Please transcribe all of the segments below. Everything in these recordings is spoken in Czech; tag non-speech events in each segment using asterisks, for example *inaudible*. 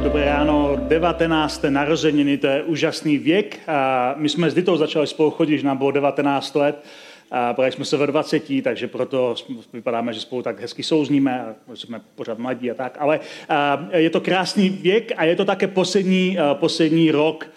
Dobré ráno, 19. narozeniny, to je úžasný věk. A my jsme s Ditou začali spolu chodit, když nám bylo 19 let. A právě jsme se ve 20, takže proto vypadáme, že spolu tak hezky souzníme a jsme pořád mladí a tak. Ale je to krásný věk a je to také poslední, poslední rok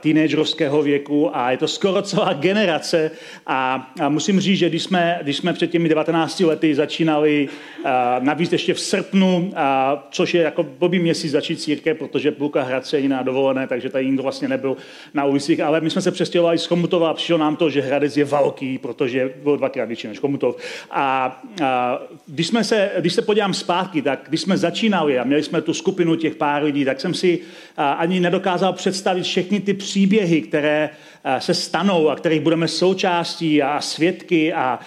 teenagerovského věku a je to skoro celá generace a, a musím říct, že když jsme, když jsme před těmi 19 lety začínali a, navíc ještě v srpnu, a, což je jako blbý měsíc začít církev, protože půlka Hradce je na dovolené, takže tady nikdo vlastně nebyl na ulicích, ale my jsme se přestěhovali z Chomutova a přišlo nám to, že Hradec je velký, protože byl dvakrát větší než Chomutov. A, a když, jsme se, když se podívám zpátky, tak když jsme začínali a měli jsme tu skupinu těch pár lidí, tak jsem si a, ani nedokázal představit všechny ty příběhy, které se stanou a kterých budeme součástí a svědky. A,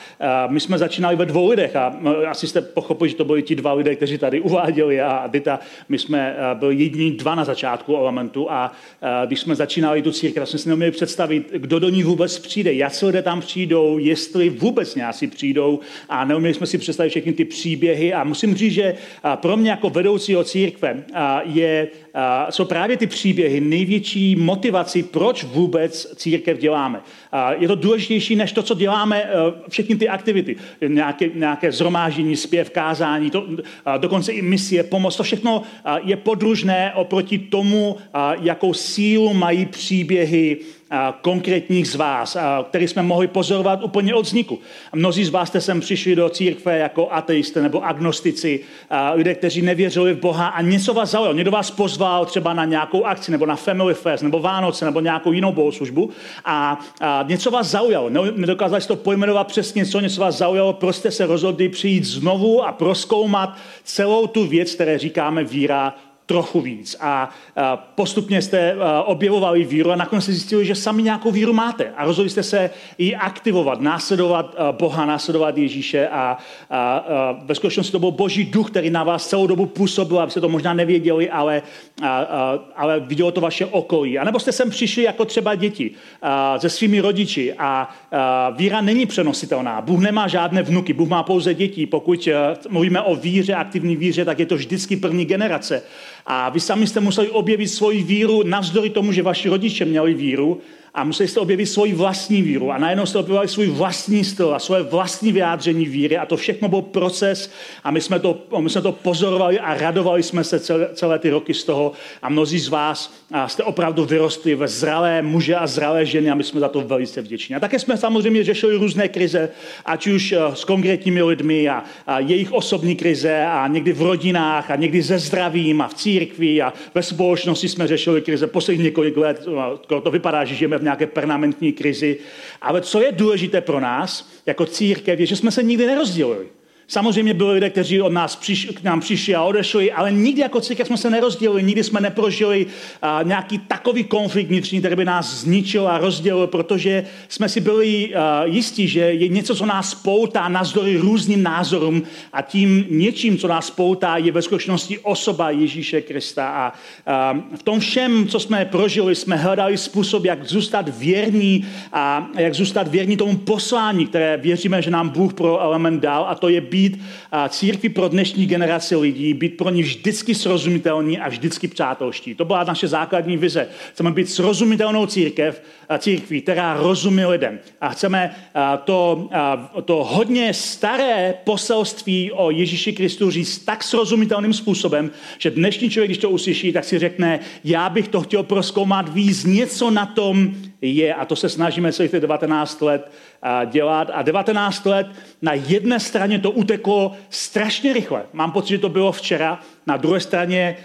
my jsme začínali ve dvou lidech a asi jste pochopili, že to byli ti dva lidé, kteří tady *laughs* uváděli a Dita, my jsme eh, byli jediní dva na začátku elementu a když jsme začínali tu církev, jsme si neměli představit, kdo do ní vůbec přijde, jak se lidé tam přijdou, jestli vůbec nějací přijdou. A neuměli jsme si představit všechny ty příběhy. A musím říct, že pro mě jako vedoucího církve je, jsou právě ty příběhy největší motivací, proč vůbec církev děláme. Je to důležitější než to, co děláme, eh, všechny ty aktivity. Nějaké, nějaké zhromáždění, zpěv, kázání, to, dokonce i misie, pomoc. To všechno je podružné oproti tomu, jakou sílu mají příběhy konkrétních z vás, který jsme mohli pozorovat úplně od vzniku. Mnozí z vás jste sem přišli do církve jako ateisté nebo agnostici, lidé, kteří nevěřili v Boha a něco vás zaujalo. Někdo vás pozval třeba na nějakou akci nebo na Family Fest nebo Vánoce nebo nějakou jinou bohoslužbu a, a něco vás zaujalo. Nedokázali jste to pojmenovat přesně, co něco vás zaujalo, prostě se rozhodli přijít znovu a proskoumat celou tu věc, které říkáme víra trochu víc. A postupně jste objevovali víru a nakonec jste zjistili, že sami nějakou víru máte. A rozhodli jste se ji aktivovat, následovat Boha, následovat Ježíše. A, ve skutečnosti to byl Boží duch, který na vás celou dobu působil, abyste to možná nevěděli, ale, ale vidělo to vaše okolí. A nebo jste sem přišli jako třeba děti se svými rodiči a, a víra není přenositelná. Bůh nemá žádné vnuky, Bůh má pouze děti. Pokud mluvíme o víře, aktivní víře, tak je to vždycky první generace. A vy sami jste museli objevit svoji víru navzdory tomu, že vaši rodiče měli víru a museli jste objevit svoji vlastní víru a najednou jste objevili svůj vlastní styl a svoje vlastní vyjádření víry a to všechno byl proces a my jsme to, my jsme to pozorovali a radovali jsme se celé, celé ty roky z toho a mnozí z vás jste opravdu vyrostli ve zralé muže a zralé ženy a my jsme za to velice vděční. A také jsme samozřejmě řešili různé krize, ať už eh, s konkrétními lidmi a, a jejich osobní krize a někdy v rodinách a někdy ze zdravím a v církvi a ve společnosti jsme řešili krize posledních několik let. To vypadá, že žijeme v nějaké permanentní krizi. Ale co je důležité pro nás, jako církev, je, že jsme se nikdy nerozdělili. Samozřejmě byli lidé, kteří od nás přiš, k nám přišli a odešli, ale nikdy jako církev jsme se nerozdělili, nikdy jsme neprožili a, nějaký takový konflikt vnitřní, který by nás zničil a rozdělil, protože jsme si byli a, jistí, že je něco, co nás poutá navzdory různým názorům a tím něčím, co nás poutá, je ve skutečnosti osoba Ježíše Krista. A, a v tom všem, co jsme prožili, jsme hledali způsob, jak zůstat věrní a jak zůstat věrní tomu poslání, které věříme, že nám Bůh pro element dal, a to je být církvi pro dnešní generaci lidí, být pro ně vždycky srozumitelní a vždycky přátelští. To byla naše základní vize. Chceme být srozumitelnou církev, církví, která rozumí lidem. A chceme to, to hodně staré poselství o Ježíši Kristu říct tak srozumitelným způsobem, že dnešní člověk, když to uslyší, tak si řekne, já bych to chtěl proskoumat víc, něco na tom je, a to se snažíme celých těch 19 let dělat. A 19 let na jedné straně to uteklo strašně rychle. Mám pocit, že to bylo včera. Na druhé straně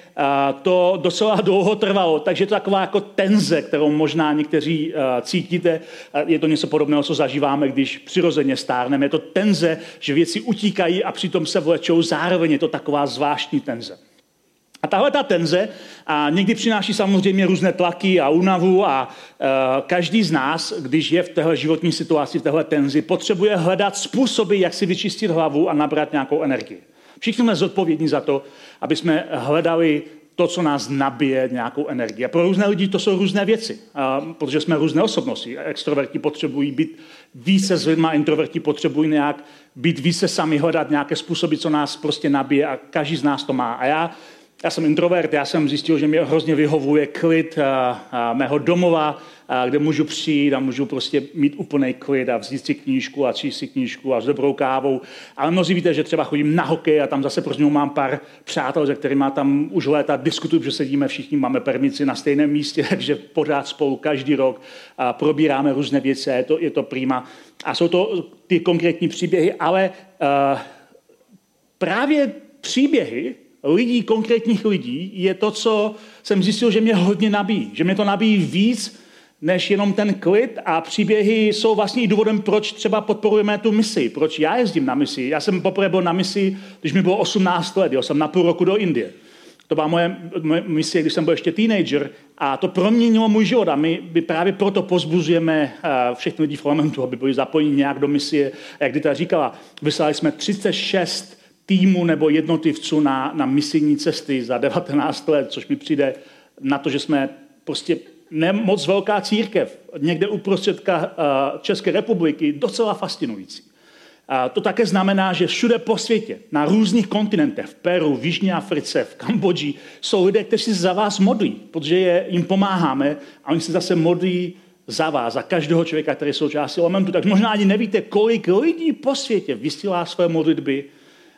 to docela dlouho trvalo. Takže to taková jako tenze, kterou možná někteří cítíte. Je to něco podobného, co zažíváme, když přirozeně stárneme. Je to tenze, že věci utíkají a přitom se vlečou. Zároveň je to taková zvláštní tenze. A tahle ta tenze a někdy přináší samozřejmě různé tlaky a únavu a uh, každý z nás, když je v téhle životní situaci, v téhle tenzi, potřebuje hledat způsoby, jak si vyčistit hlavu a nabrat nějakou energii. Všichni jsme zodpovědní za to, aby jsme hledali to, co nás nabije nějakou energii. A pro různé lidi to jsou různé věci, a, protože jsme různé osobnosti. Extroverti potřebují být více s lidma, introverti potřebují nějak být více sami, hledat nějaké způsoby, co nás prostě nabije a každý z nás to má. A já já jsem introvert, já jsem zjistil, že mě hrozně vyhovuje klid a, a mého domova, a kde můžu přijít a můžu prostě mít úplný klid a vzít si knížku a číst si knížku a s dobrou kávou. Ale mnozí víte, že třeba chodím na hokej a tam zase pro mám pár přátel, se kterými tam už léta diskutuju, že sedíme všichni, máme permici na stejném místě, *laughs* takže pořád spolu každý rok a probíráme různé věci je to, je to prima. A jsou to ty konkrétní příběhy, ale uh, právě příběhy, lidí, konkrétních lidí, je to, co jsem zjistil, že mě hodně nabíjí. Že mě to nabíjí víc, než jenom ten klid a příběhy jsou vlastně i důvodem, proč třeba podporujeme tu misi, proč já jezdím na misi. Já jsem poprvé byl na misi, když mi bylo 18 let, jel jsem na půl roku do Indie. To byla moje, moje mise, když jsem byl ještě teenager a to proměnilo můj život a my, my právě proto pozbuzujeme uh, všechny lidi v parlamentu, aby byli zapojeni nějak do misie. Jak Dita říkala, vyslali jsme 36 týmu nebo jednotlivců na, na misijní cesty za 19 let, což mi přijde na to, že jsme prostě nemoc velká církev, někde uprostředka uh, České republiky, docela fascinující. A to také znamená, že všude po světě, na různých kontinentech, v Peru, v Jižní Africe, v Kambodži, jsou lidé, kteří se za vás modlí, protože je, jim pomáháme a oni se zase modlí za vás, za každého člověka, který je součástí elementu. Tak možná ani nevíte, kolik lidí po světě vysílá své modlitby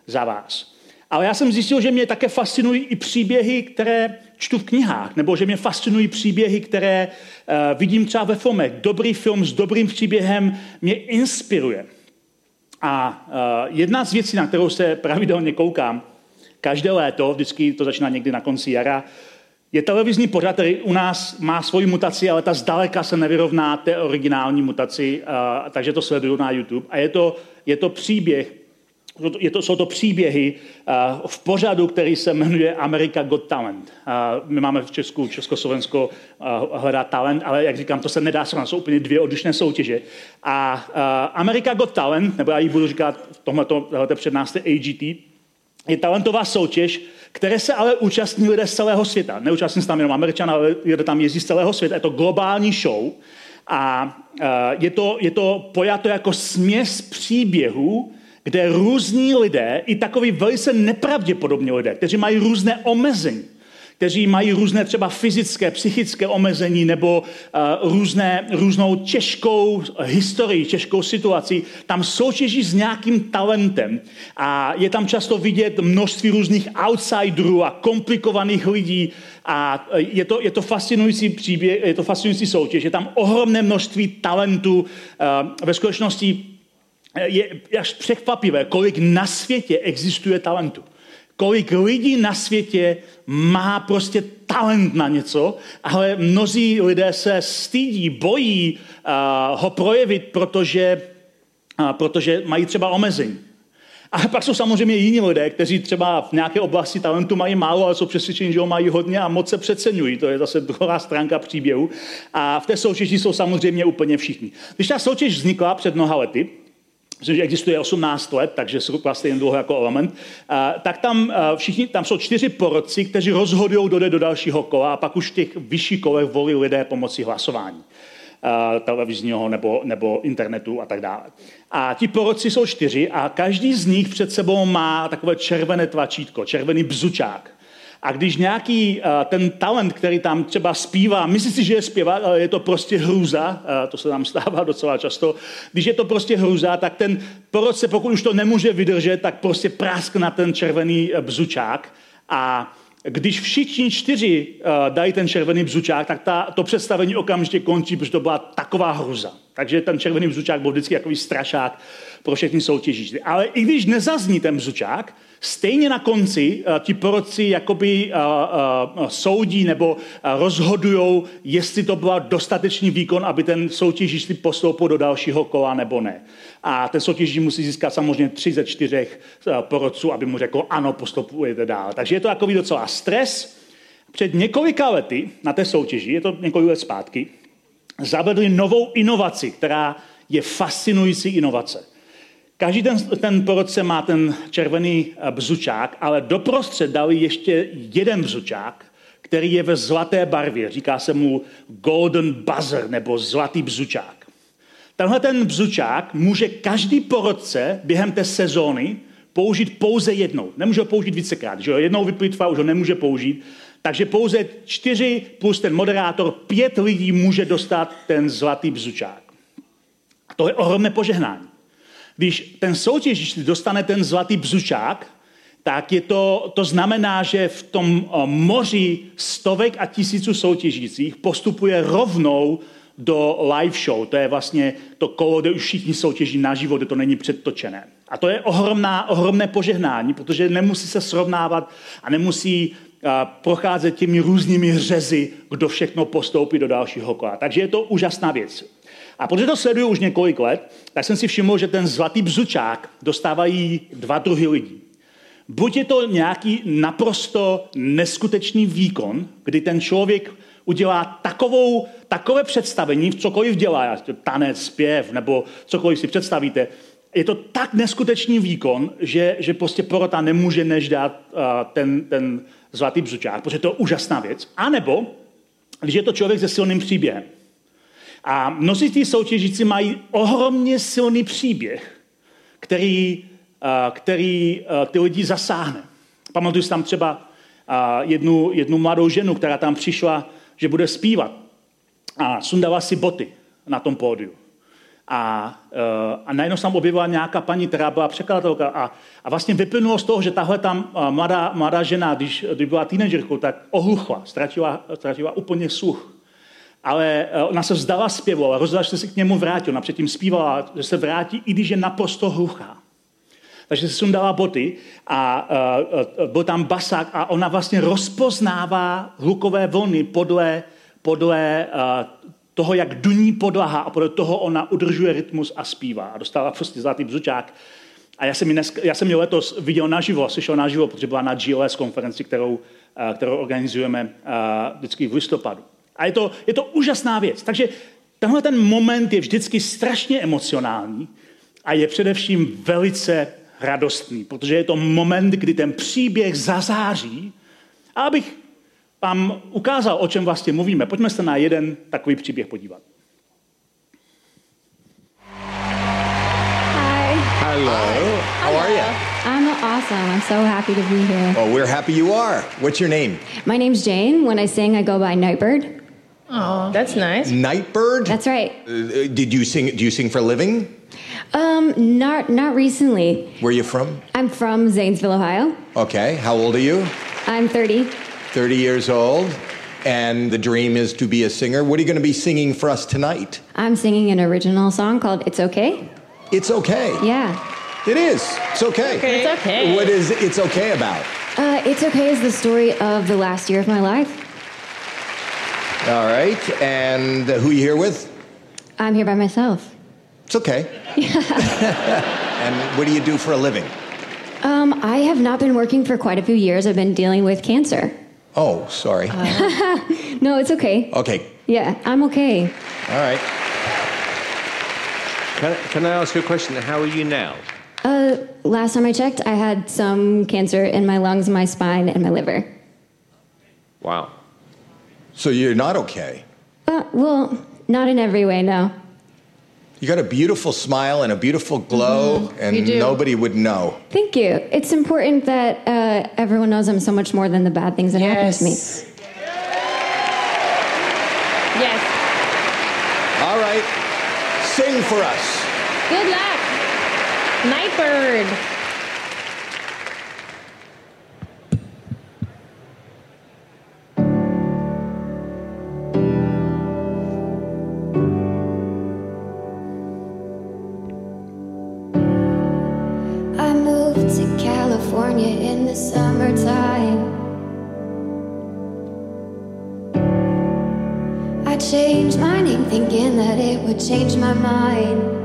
za vás. Ale já jsem zjistil, že mě také fascinují i příběhy, které čtu v knihách, nebo že mě fascinují příběhy, které uh, vidím třeba ve filmech. Dobrý film s dobrým příběhem mě inspiruje. A uh, jedna z věcí, na kterou se pravidelně koukám, každé léto, vždycky to začíná někdy na konci jara, je televizní pořad, který u nás má svoji mutaci, ale ta zdaleka se nevyrovná té originální mutaci, uh, takže to sleduju na YouTube. A je to, je to příběh je to, jsou to příběhy uh, v pořadu, který se jmenuje America Got Talent. Uh, my máme v Česku, Československo uh, hledá talent, ale jak říkám, to se nedá srovnat, jsou úplně dvě odlišné soutěže. A America Got Talent, nebo já ji budu říkat v tomhleto, přednášce AGT, je talentová soutěž, které se ale účastní lidé z celého světa. Neúčastní se tam jenom Američan, ale lidé tam jezdí z celého světa. Je to globální show a je, to, je to pojato jako směs příběhů, kde různí lidé, i takový velice nepravděpodobní lidé, kteří mají různé omezení, kteří mají různé třeba fyzické, psychické omezení nebo uh, různé, různou těžkou historii, těžkou situaci, tam soutěží s nějakým talentem. A je tam často vidět množství různých outsiderů a komplikovaných lidí. A je to, je to fascinující příběh, je to fascinující soutěž. Je tam ohromné množství talentů. Uh, ve skutečnosti je až překvapivé, kolik na světě existuje talentu. Kolik lidí na světě má prostě talent na něco, ale mnozí lidé se stydí, bojí uh, ho projevit, protože, uh, protože mají třeba omezení. A pak jsou samozřejmě jiní lidé, kteří třeba v nějaké oblasti talentu mají málo, ale jsou přesvědčeni, že ho mají hodně a moc se přeceňují. To je zase druhá stránka příběhu. A v té soutěži jsou samozřejmě úplně všichni. Když ta soutěž vznikla před mnoha lety, myslím, že existuje 18 let, takže zhruba stejně dlouho jako element, tak tam všichni, tam jsou čtyři porodci, kteří rozhodují, kdo jde do dalšího kola a pak už v těch vyšších kolech volí lidé pomocí hlasování televizního nebo, nebo internetu a tak dále. A ti porodci jsou čtyři a každý z nich před sebou má takové červené tlačítko, červený bzučák. A když nějaký uh, ten talent, který tam třeba zpívá, myslí si, že je zpěvák, ale je to prostě hrůza, uh, to se nám *laughs* stává docela často, když je to prostě hrůza, tak ten porodce, pokud už to nemůže vydržet, tak prostě prásk na ten červený bzučák a když všichni čtyři dají ten červený bzučák, tak ta, to představení okamžitě končí, protože to byla taková hruza. Takže ten červený bzučák byl vždycky takový strašák pro všechny soutěžící. Ale i když nezazní ten bzučák, Stejně na konci uh, ti porodci jakoby uh, uh, soudí nebo rozhodují, jestli to byl dostatečný výkon, aby ten soutěžící postoupil do dalšího kola nebo ne. A ten soutěží musí získat samozřejmě tři ze čtyřech porodců, aby mu řekl, ano, postupujete dál. Takže je to takový docela stres. Před několika lety na té soutěži, je to několik let zpátky, zavedli novou inovaci, která je fascinující inovace. Každý ten, ten porodce má ten červený eh, bzučák, ale doprostřed dali ještě jeden bzučák, který je ve zlaté barvě. Říká se mu golden buzzer nebo zlatý bzučák. Tenhle ten bzučák může každý porodce během té sezóny použít pouze jednou. Nemůže ho použít vícekrát. Že jo? Jednou vyplýtvá, už ho nemůže použít. Takže pouze čtyři plus ten moderátor, pět lidí může dostat ten zlatý bzučák. A to je ohromné požehnání. Když ten soutěžič dostane ten zlatý bzučák, tak je to, to znamená, že v tom eh, moři stovek a tisíců soutěžících postupuje rovnou do live show. To je vlastně to kolo, kde už všichni soutěží naživo, kde to není předtočené. A to je ohromná, ohromné požehnání, protože nemusí se srovnávat a nemusí uh, procházet těmi různými řezy, kdo všechno postoupí do dalšího kola. Takže je to úžasná věc. A protože to sleduju už několik let, tak jsem si všiml, že ten zlatý bzučák dostávají dva druhy lidí. Buď je to nějaký naprosto neskutečný výkon, kdy ten člověk udělá takovou, takové představení, v cokoliv dělá, tanec, zpěv nebo cokoliv si představíte, je to tak neskutečný výkon, že, že prostě porota nemůže než dát uh, ten, ten zlatý bzučák, protože to je úžasná věc. A nebo, když je to člověk se silným příběhem. A mnozí tí soutěžíci mají ohromně silný příběh, který, který ty lidi zasáhne. Pamatuju si tam třeba jednu, jednu mladou ženu, která tam přišla, že bude zpívat a sundala si boty na tom pódiu. A, a najednou se tam objevila nějaká paní, která byla překladatelka a, a vlastně vyplynulo z toho, že tahle tam mladá, mladá žena, když, když byla teenagerkou, tak ohluchla, ztratila, ztratila úplně sluch ale eh, ona se vzdala zpěvu, ale rozhodla, že se k němu vrátil. Ona předtím zpívala, že se vrátí, i když je naprosto hluchá. Takže se sundala boty a uh, uh, byl tam basák a ona vlastně rozpoznává hlukové vlny podle, podle uh, toho, jak duní podlaha a podle toho ona udržuje rytmus a zpívá. A dostala prostě zlatý bzučák. A já jsem, dnes, já jsem ji letos viděl naživo, slyšel naživo, protože byla na GLS konferenci, kterou, uh, kterou organizujeme vždycky v listopadu. A je to, je to úžasná věc. Takže tenhle ten moment je vždycky strašně emocionální a je především velice radostný, protože je to moment, kdy ten příběh zazáří. A abych vám ukázal, o čem vlastně mluvíme, pojďme se na jeden takový příběh podívat. Hi. Hello. How are you? I'm awesome. I'm so happy to be here. Oh, we're happy you are. What's your name? My name's Jane. When I sing, I go by Nightbird. Oh, that's nice. Nightbird? That's right. Uh, did you sing? Do you sing for a living? Um, not not recently. Where are you from? I'm from Zanesville, Ohio. Okay. How old are you? I'm 30. 30 years old. And the dream is to be a singer. What are you going to be singing for us tonight? I'm singing an original song called "It's Okay." It's okay. Yeah. It is. It's okay. It's okay. What is it's okay about? Uh, "It's Okay" is the story of the last year of my life. All right. And who are you here with? I'm here by myself. It's okay. *laughs* and what do you do for a living? Um, I have not been working for quite a few years. I've been dealing with cancer. Oh, sorry. *laughs* No, it's okay. okay. Yeah, I'm okay. All right. Can, can I ask you a question? How are you now? Uh, last time I checked, I had some cancer in my lungs, my spine, and my liver. Wow. So you're not okay. Uh, well, not in every way, no. You got a beautiful smile and a beautiful glow, and You do. nobody would know. Thank you. It's important that uh, everyone knows I'm so much more than the bad things that happen to me. Yes. Yes. All right. Sing for us. Good luck. Nightbird. California in the summertime. I changed my name thinking that it would change my mind.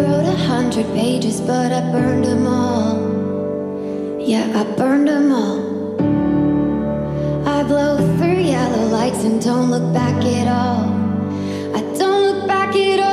Wrote a hundred pages, but I burned them all. Yeah, I burned them all. I blow through yellow lights and don't look back at all. I don't look back at all.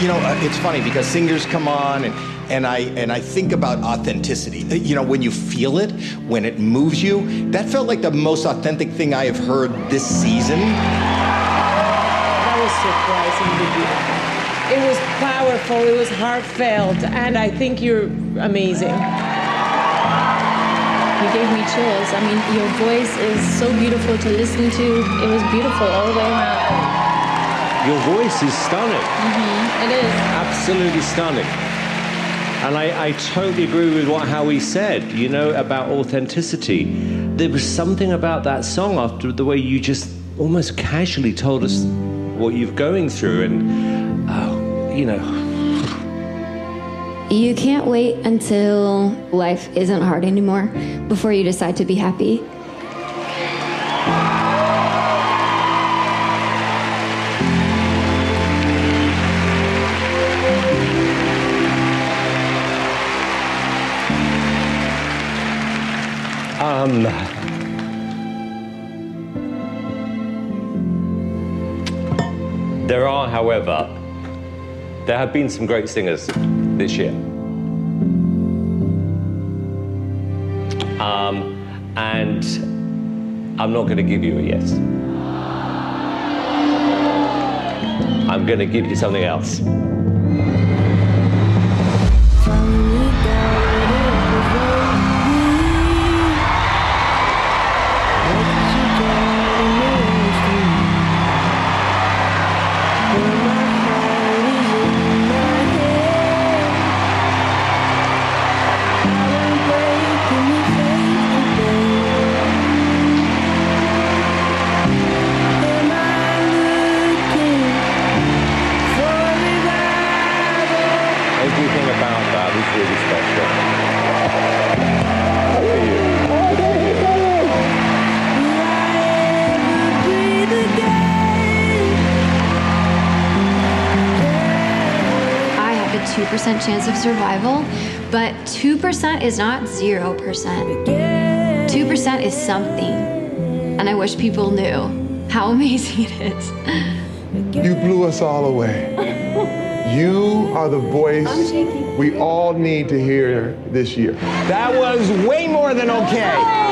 You know, uh, it's funny because singers come on and, and I and I think about authenticity. Uh, You know, when you feel it, when it moves you, that felt like the most authentic thing I have heard this season. That was surprising to beautiful. It was powerful, it was heartfelt, and I think you're amazing. You gave me chills. I mean, your voice is so beautiful to listen to. It was beautiful all the way around. Your voice is stunning. Mm-hmm. It is. Absolutely stunning. And I, I totally agree with what Howie said, you know, about authenticity. There was something about that song after the way you just almost casually told us what you're going through and, oh, you know, *sighs* You can't wait until life isn't hard anymore before you decide to be happy. There have been some great singers this year. Um, and I'm not going to give you a yes. I'm going to give you something else. A 2% chance of survival, but 2% is not 0%. 2% is something. And I wish people knew how *laughs* amazing it is. You blew us all away. You are the voice we all need to hear this year. That was way more than okay.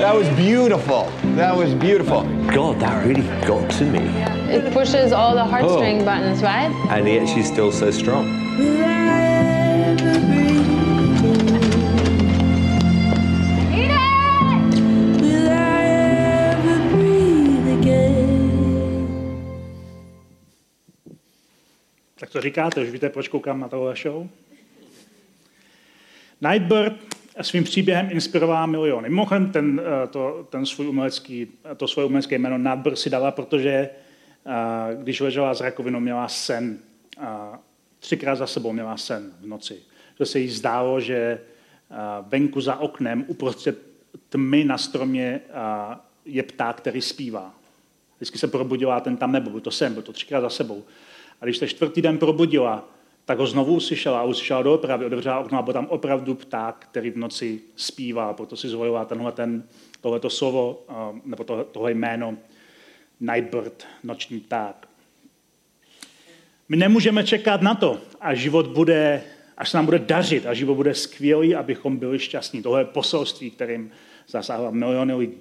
That was beautiful. That was beautiful. God, that really got to me. It pushes all the heartstring Oh. buttons, right? And yet she's still so strong. Říkáte, už víte, proč koukám na tohle show? Nightbird svým příběhem inspirovala miliony. Mimochodem ten, eh, to, ten svůj umělecký, to svoje umělecké jméno Nightbird si dala, protože eh, když ležela s rakovinou, měla sen. Třikrát za sebou měla sen v noci. Že se jí zdálo, že eh, venku za oknem uprostřed tmy na stromě je pták, který zpívá. Vždycky se probudila, ten tam nebyl, byl to sen, byl to třikrát za sebou. A když se čtvrtý den probudila, tak ho znovu uslyšela a uslyšela doopravdy, otevřela okno a byl tam opravdu pták, který v noci zpívá, proto si zvolila tenhle ten, tohleto slovo, nebo tohle, tohle jméno Nightbird, noční pták. My nemůžeme čekat na to, až život bude, až se nám bude dařit, a život bude skvělý, abychom byli šťastní. Tohle je poselství, kterým zasáhla miliony lidí.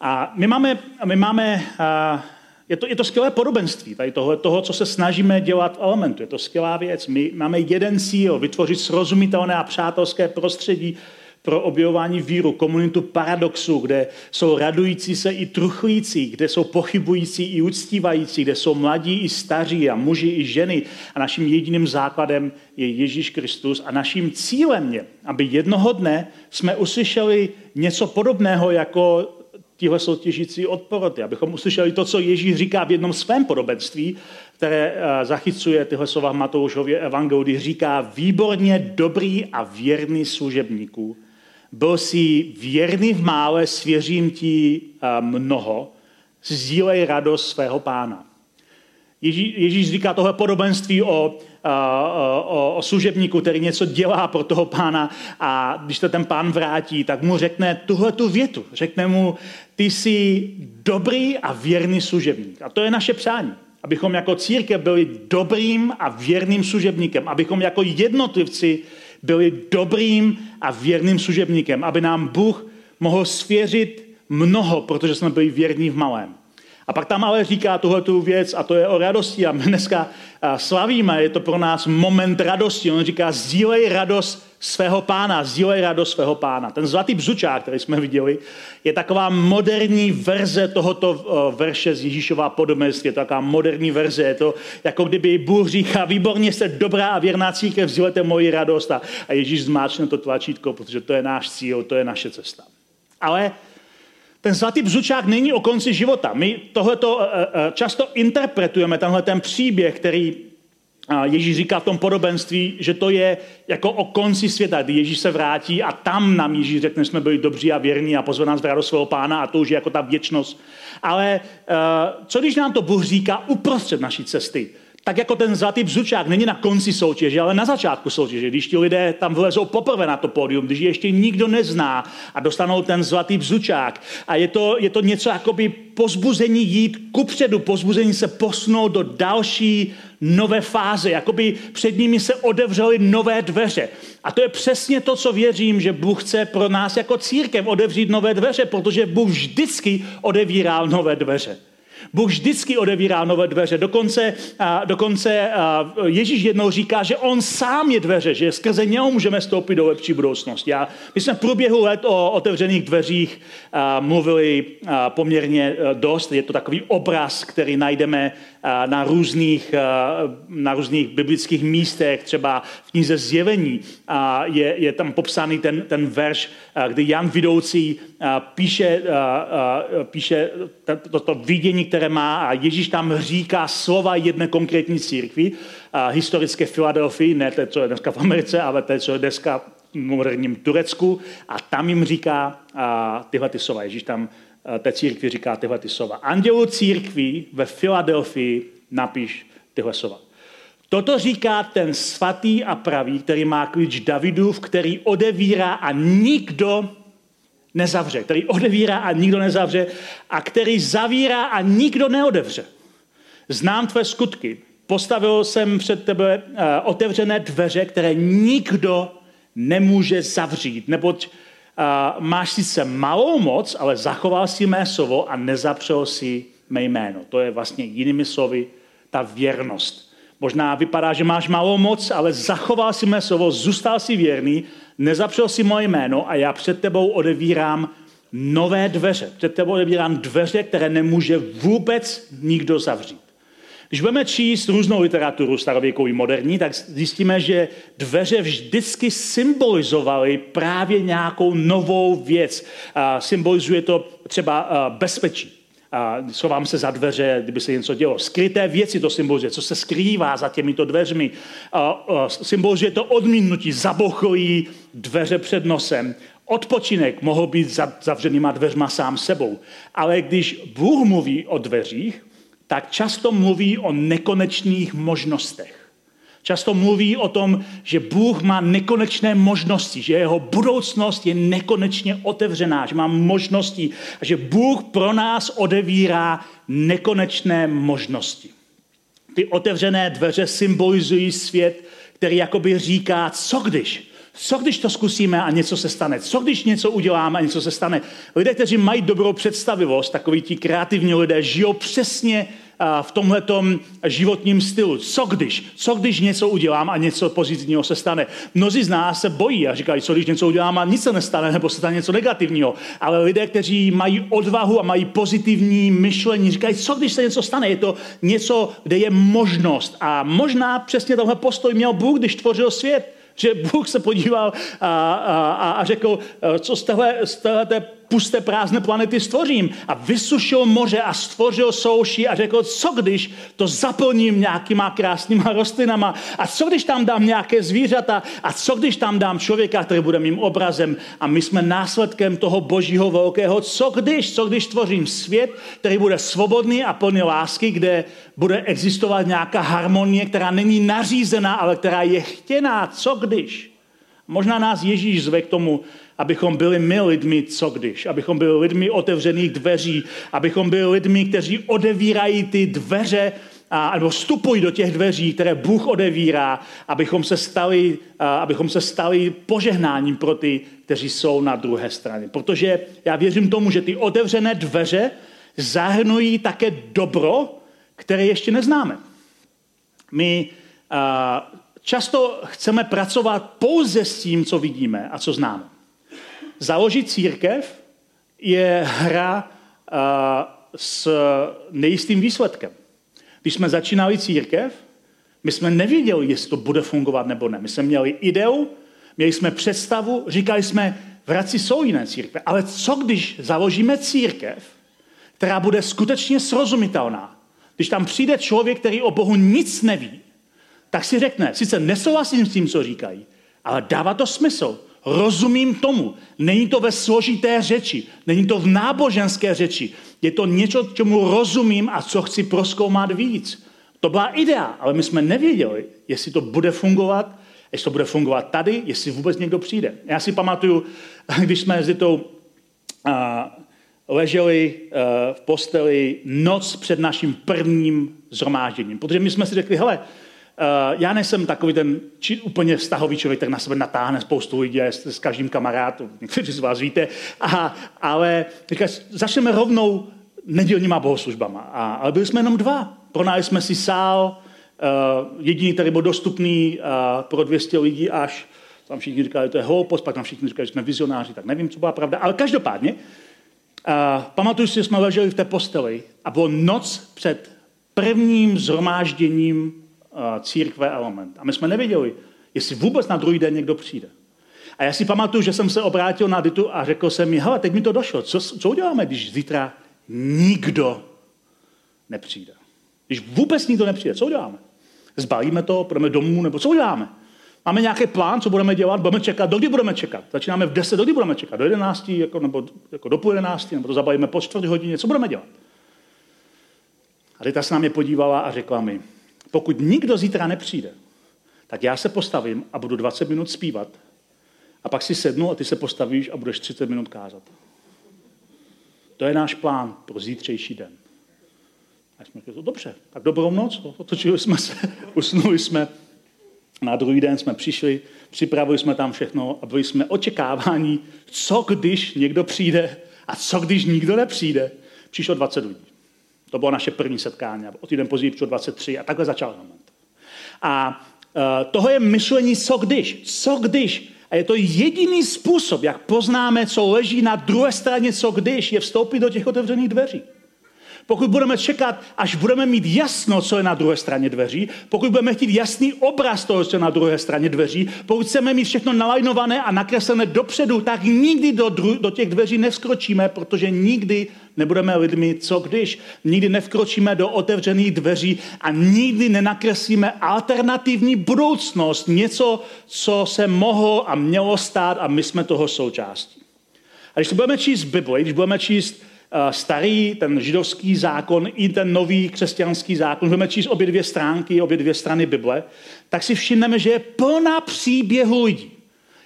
A my máme, my máme a je, to, je to skvělé podobenství tady tohle, toho, co se snažíme dělat v Elementu. Je to skvělá věc. My máme jeden cíl, vytvořit srozumitelné a přátelské prostředí pro objevování víru, komunitu paradoxu, kde jsou radující se i truchlící, kde jsou pochybující i uctívající, kde jsou mladí i staří a muži i ženy. A naším jediným základem je Ježíš Kristus a naším cílem je, aby jednoho dne jsme uslyšeli něco podobného jako tihle soutěžící odporoty, abychom uslyšeli to, co Ježíš říká v jednom svém podobenství, které eh, zachycuje tyhle slova v Matoušově evangeliu, říká výborně dobrý a věrný služebníků. Byl jsi věrný v mále, svěřím ti eh, mnoho, sdílej radost svého pána. Ježíš, Ježíš říká tohle podobenství o, o, o služebníku, který něco dělá pro toho pána a když to ten pán vrátí, tak mu řekne tuhle tu větu. Řekne mu, ty jsi dobrý a věrný služebník. A to je naše přání. Abychom jako církev byli dobrým a věrným služebníkem. Abychom jako jednotlivci byli dobrým a věrným služebníkem. Aby nám Bůh mohl svěřit mnoho, protože jsme byli věrní v malém. A pak tam ale říká tuhle tu věc a to je o radosti a my dneska slavíme, je to pro nás moment radosti. On říká, sdílej radost svého pána, sdílej radost svého pána. Ten zlatý bzučák, který jsme viděli, je taková moderní verze tohoto verše z Ježíšova podobenství. Je to taková moderní verze. Je to jako kdyby Bůh říká, výborně jste dobrá a věrná církev, sdílejte moji radost. A Ježíš zmáčne to tlačítko, protože to je náš cíl, to je naše cesta. Ale ten zlatý bzučák není o konci života. My tohleto často interpretujeme, tenhle ten příběh, který Ježíš říká v tom podobenství, že to je jako o konci světa, kdy Ježíš se vrátí a tam nám Ježíš řekne, jsme byli dobří a věrní a pozve nás v svého pána a to už je jako ta věčnost. Ale co když nám to Bůh říká uprostřed naší cesty? Tak jako ten zlatý bzučák není na konci soutěže, ale na začátku soutěže. Když ti lidé tam vlezou poprvé na to pódium, když je ještě nikdo nezná a dostanou ten zlatý bzučák. A je to, je to něco jakoby pozbuzení jít kupředu, pozbuzení se posunout do další nové fáze, jakoby před nimi se odevřely nové dveře. A to je přesně to, co věřím, že Bůh chce pro nás jako církev otevřít nové dveře, protože Bůh vždycky odevíral nové dveře. Bůh vždycky odevírá nové dveře. Dokonce, a, dokonce a, Ježíš jednou říká, že on sám je dveře, že skrze něho můžeme stoupit do lepší budoucnosti. A my jsme v průběhu let o otevřených dveřích a, mluvili a, poměrně dost. Je to takový obraz, který najdeme na různých, a, na různých biblických místech, třeba v knize Zjevení. A je, je tam popsaný ten, ten verš, kdy Jan Vidoucí píše, píše toto to vidění, které má a Ježíš tam říká slova jedné konkrétní církvi, historické Filadelfii, ne to, co je dneska v Americe, ale to, co je dneska v moderním Turecku a tam jim říká tyhle ty slova. Ježíš tam té církvi říká tyhle ty slova. Andělu církvi ve Filadelfii napiš tyhle slova. Toto říká ten svatý a pravý, který má klíč Davidův, který odevírá a nikdo nezavře, který odevírá a nikdo nezavře a který zavírá a nikdo neodevře. Znám tvé skutky. Postavil jsem před tebe uh, otevřené dveře, které nikdo nemůže zavřít, neboť máš sice malou moc, ale zachoval si mé slovo a nezapřel si mé jméno. To je vlastně jinými slovy ta věrnost. Možná vypadá, že máš malou moc, ale zachoval si mé slovo, zůstal si věrný, nezapřel si moje jméno a já před tebou odevírám nové dveře. Před tebou odevírám dveře, které nemůže vůbec nikdo zavřít. Když budeme číst různou literaturu starověkou i moderní, tak zjistíme, že dveře vždycky symbolizovaly právě nějakou novou věc. Symbolizuje to třeba bezpečí. Schovám se za dveře, kdyby se něco dělo. Skryté věci to symbolizuje, co se skrývá za těmito dveřmi. Symbolizuje to odmítnutí, zabocholí dveře před nosem. Odpočinek mohl být zavřenýma dveřma sám sebou. Ale když Bůh mluví o dveřích, tak často mluví o nekonečných možnostech. Často mluví o tom, že Bůh má nekonečné možnosti, že jeho budoucnost je nekonečně otevřená, že má možnosti a že Bůh pro nás odevírá nekonečné možnosti. Ty otevřené dveře symbolizují svět, který jakoby říká, co když? Co když to zkusíme a něco se stane? Co když něco uděláme a něco se stane? Lidé, kteří mají dobrou představivost, takový ti kreativní lidé, žijou přesně v tomhletom životním stylu. Co když? Co když něco udělám a něco pozitivního se stane? Mnozí z nás se bojí a říkají, co když něco udělám a nic se nestane, nebo se stane něco negativního. Ale lidé, kteří mají odvahu a mají pozitivní myšlení, říkají, co když se něco stane? Je to něco, kde je možnost. A možná přesně tohle postoj měl Bůh, když tvořil svět že Bůh se podíval a, a, a řekl, co z téhle, z téhle pusté prázdné planety stvořím. A vysušil moře a stvořil souši a řekl, co když to zaplním nějakýma krásnýma *laughs* rostlinama a co když tam dám nějaké zvířata a co když tam dám člověka, který bude mým obrazem a my jsme následkem toho božího velkého, co když, co když tvořím svět, který bude svobodný a plný lásky, kde bude existovat nějaká harmonie, která není nařízená, ale která je chtěná, co když. Možná nás Ježíš zve k tomu, abychom byli my lidmi, co když, abychom byli lidmi otevřených dveří, abychom byli lidmi, kteří odevírají ty dveře, a, nebo vstupují do těch dveří, které Bůh odevírá, abychom se stali, a, abychom se stali požehnáním pro ty, kteří jsou na druhé straně. Protože já věřím tomu, že ty otevřené dveře zahrnují také dobro, které ještě neznáme. My a, často chceme pracovat pouze s tím, co vidíme a co známe. Založit církev je hra uh, s nejistým výsledkem. Když jsme začínali církev, my jsme nevěděli, jestli to bude fungovat nebo ne. My jsme měli ideu, měli jsme představu, říkali jsme, vraci jsou jiné církve. Ale co když založíme církev, která bude skutečně srozumitelná? Když tam přijde člověk, který o Bohu nic neví, tak si řekne, sice nesouhlasím s tím, co říkají, ale dává to smysl. Rozumím tomu. Není to ve složité řeči, není to v náboženské řeči. Je to něco, čemu rozumím a co chci proskoumat víc. To byla idea, ale my jsme nevěděli, jestli to bude fungovat, jestli to bude fungovat tady, jestli vůbec někdo přijde. Já si pamatuju, *laughs* když jsme s Zitou uh, leželi uh, v posteli noc před naším prvním zhromážděním. Protože my jsme si řekli, hele, já nejsem takový ten či, úplně vztahový člověk, který na sebe natáhne spoustu lidí, s, s každým kamarádem, někteří z vás víte, a, ale říkaj, začneme rovnou nedělníma bohoslužbama. A, ale byli jsme jenom dva. Pronali jsme si sál, uh, jediný, který byl dostupný uh, pro 200 lidí až. Tam všichni říkali, že to je hloupost, pak tam všichni říkali, že jsme vizionáři, tak nevím, co byla pravda. Ale každopádně, uh, pamatuju si, že jsme leželi v té posteli a bylo noc před prvním zhromážděním církve element. A my jsme nevěděli, jestli vůbec na druhý den někdo přijde. A já si pamatuju, že jsem se obrátil na Ditu a řekl jsem mi, hele, teď mi to došlo, co, co uděláme, když zítra nikdo nepřijde? Když vůbec nikdo nepřijde, co uděláme? Zbalíme to, půjdeme domů, nebo co uděláme? Máme nějaký plán, co budeme dělat, budeme čekat, dokdy budeme čekat? Začínáme v 10, dokdy budeme čekat? Do 11, jako, nebo jako do půl 11, nebo to zabalíme po čtvrt hodině, co budeme dělat? A Rita se na mě podívala a řekla mi, pokud nikdo zítra nepřijde, tak já se postavím a budu 20 minut zpívat a pak si sednu a ty se postavíš a budeš 30 minut kázat. To je náš plán pro zítřejší den. A jsme řekli, dobře, tak dobrou noc, otočili jsme se, *laughs* usnuli jsme. Na druhý den jsme přišli, připravili jsme tam všechno a byli jsme očekávání, co když někdo přijde a co když nikdo nepřijde. Přišlo 20 lidí. To bylo naše první setkání. O týden později přišlo 23 a takhle začal moment. A uh, toho je myšlení, co když. Co když? A je to jediný způsob, jak poznáme, co leží na druhé straně, co když, je vstoupit do těch otevřených dveří. Pokud budeme čekat, až budeme mít jasno, co je na druhé straně dveří, pokud budeme chtít jasný obraz toho, co je na druhé straně dveří, pokud chceme mít všechno nalajnované a nakreslené dopředu, tak nikdy do, dru- do těch dveří nevskročíme, protože nikdy nebudeme lidmi, co když. Nikdy nevkročíme do otevřených dveří a nikdy nenakreslíme alternativní budoucnost, něco, co se mohlo a mělo stát a my jsme toho součástí. A když budeme číst Bibli, když budeme číst Eh, starý, ten židovský zákon i ten nový křesťanský zákon, budeme číst obě dvě stránky, obě dvě strany Bible, tak si všimneme, že je plná příběhu lidí.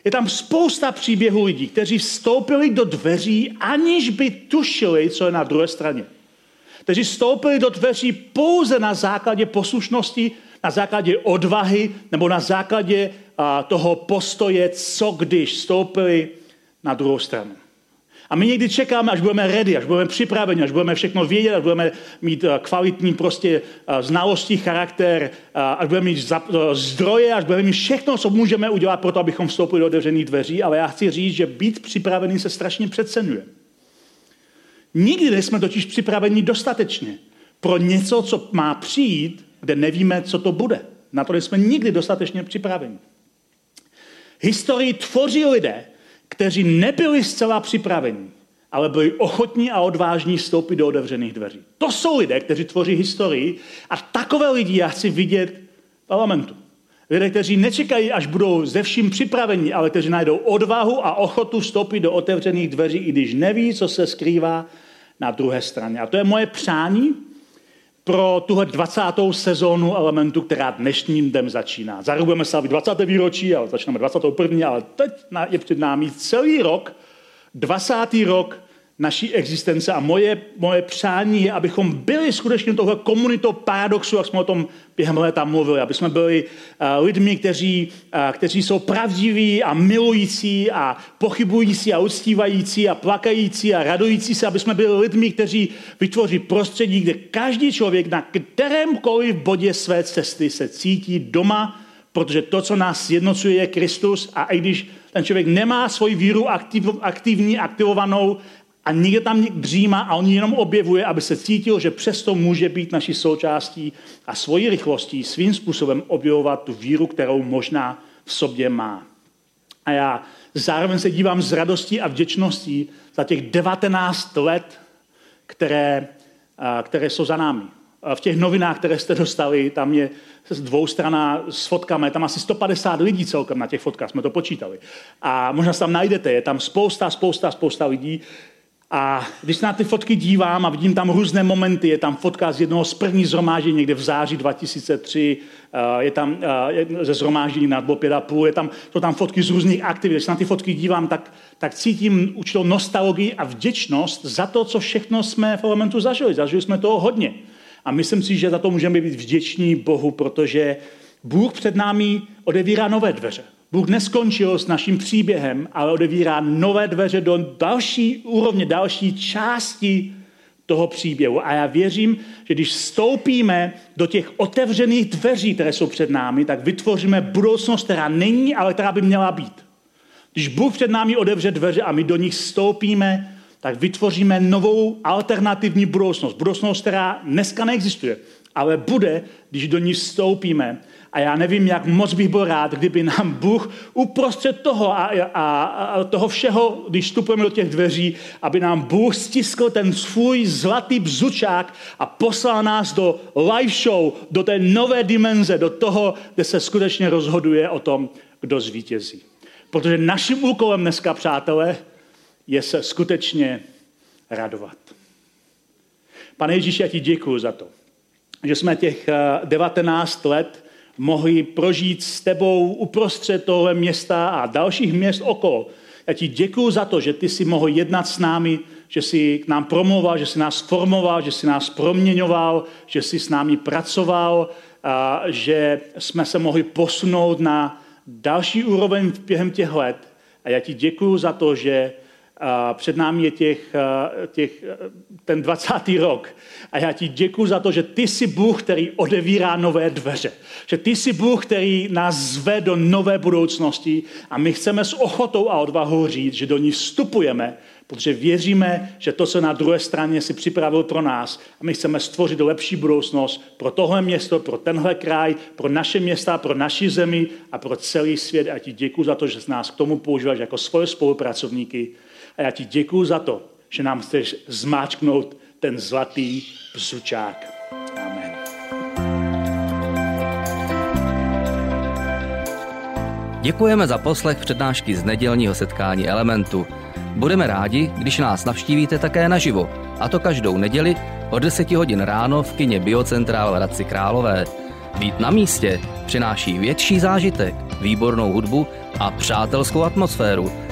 Je tam spousta příběhů lidí, kteří vstoupili do dveří, aniž by tušili, co je na druhé straně. Kteří vstoupili do dveří pouze na základě poslušnosti, na základě odvahy nebo na základě a, toho postoje, co když vstoupili na druhou stranu. A my někdy čekáme, až budeme ready, až budeme připraveni, až budeme všechno vědět, až budeme mít eh, kvalitní prostě eh, znalosti, charakter, eh, až budeme mít zdroje, až budeme mít všechno, co můžeme udělat pro to, abychom vstoupili do otevřených dveří. Ale já chci říct, že být připravený se strašně přecenuje. Nikdy nejsme totiž připraveni dostatečně pro něco, co má přijít, kde nevíme, co to bude. Na to jsme nikdy dostatečně připraveni. Historii tvoří lidé, kteří nebyli zcela připraveni, ale byli ochotní a odvážní vstoupit do otevřených dveří. To jsou lidé, kteří tvoří historii a takové lidi já chci vidět v parlamentu. Lidé, kteří nečekají, až budou ze vším připraveni, ale kteří najdou odvahu a ochotu vstoupit do otevřených dveří, i když neví, co se skrývá na druhé straně. A to je moje přání pro tuhle 20. sezónu elementu, která dnešním dnem začíná. Za budeme slavit 20. výročí, ale začínáme 21. ale teď je před námi celý rok, 20. rok naší existence a moje, moje přání je, abychom byli skutečně tohle komunitou paradoxu, jak jsme o tom během léta mluvili, aby jsme byli uh, lidmi, kteří, uh, kteří jsou pravdiví a milující a pochybující a uctívající a plakající a radující se, aby jsme byli lidmi, kteří vytvoří prostředí, kde každý člověk na kterémkoliv bodě své cesty se cítí doma, protože to, co nás jednocuje, je Kristus. A i když ten člověk nemá svoji víru aktiv, aktivní, aktivovanou, a někde tam dříma a on jenom objevuje, aby se cítil, že přesto může být naší součástí a svojí rychlostí svým způsobem objevovat tu víru, kterou možná v sobě má. A já zároveň se dívám s radostí a vděčností za těch 19 let, které, které jsou za námi. V těch novinách, které jste dostali, tam je dvoustrana s fotkami, tam asi 150 lidí celkem na těch fotkách, jsme to počítali. A možná se tam najdete, je tam spousta, spousta, spousta lidí, a když se na ty fotky dívám a vidím tam různé momenty, je tam fotka z jednoho z prvních zhromáždění někde v září 2003, eh, je tam eh, ze zhromáždění na pět a půl, je tam, to tam fotky z různých aktivit. Když se na ty fotky dívám, tak, tak cítím určitou nostalgii a vděčnost za to, co všechno jsme v elementu zažili. Zažili jsme toho hodně. A myslím si, že za to můžeme být vděční Bohu, protože Bůh před námi odevírá nové dveře. Bůh neskončil s naším příběhem, ale odevírá nové dveře do další úrovně, další části toho příběhu. A já věřím, že když vstoupíme do těch otevřených dveří, které jsou před námi, tak vytvoříme budoucnost, která není, ale která by měla být. Když Bůh před námi odevře dveře a my do nich vstoupíme, tak vytvoříme novou alternativní budoucnost. Budoucnost, která dneska neexistuje, ale bude, když do ní vstoupíme a já nevím, jak moc bych byl rád, kdyby nám Bůh uprostřed toho a, a, a toho všeho, když vstupujeme do těch dveří, aby nám Bůh stiskl ten svůj zlatý bzučák a poslal nás do live show, do té nové dimenze, do toho, kde se skutečně rozhoduje o tom, kdo zvítězí. Protože naším úkolem dneska, přátelé, je se skutečně radovat. Pane Ježíši, já ti děkuji za to, že jsme těch 19 eh, let mohli prožít s tebou uprostřed tohle města a dalších měst okolo. Já ti děkuji za to, že ty si mohl jednat s námi, že jsi k nám promluval, že jsi nás formoval, že jsi nás proměňoval, že jsi s námi pracoval, že jsme se mohli posunout na další úroveň během těch let. A já ti děkuju za to, že před námi je těch, těch, ten 20. rok. A já ti děkuji za to, že ty jsi Bůh, který odevírá nové dveře. Že ty jsi Bůh, který nás zve do nové budoucnosti a my chceme s ochotou a odvahou říct, že do ní vstupujeme, protože věříme, že to, co na druhé straně si připravil pro nás, a my chceme stvořit lepší budoucnost pro tohle město, pro tenhle kraj, pro naše města, pro naši zemi a pro celý svět. A ti děkuji za to, že nás k tomu používáš jako svoje spolupracovníky. A já ti děkuji za to, že nám chceš zmáčknout ten zlatý bzučák. Amen. Děkujeme za poslech přednášky z nedělního setkání Elementu. Budeme rádi, když nás navštívíte také naživo, a to každou neděli od 10 hodin ráno v kině Biocentrál v Hradci Králové. Být na místě přináší větší zážitek, výbornou hudbu a přátelskou atmosféru.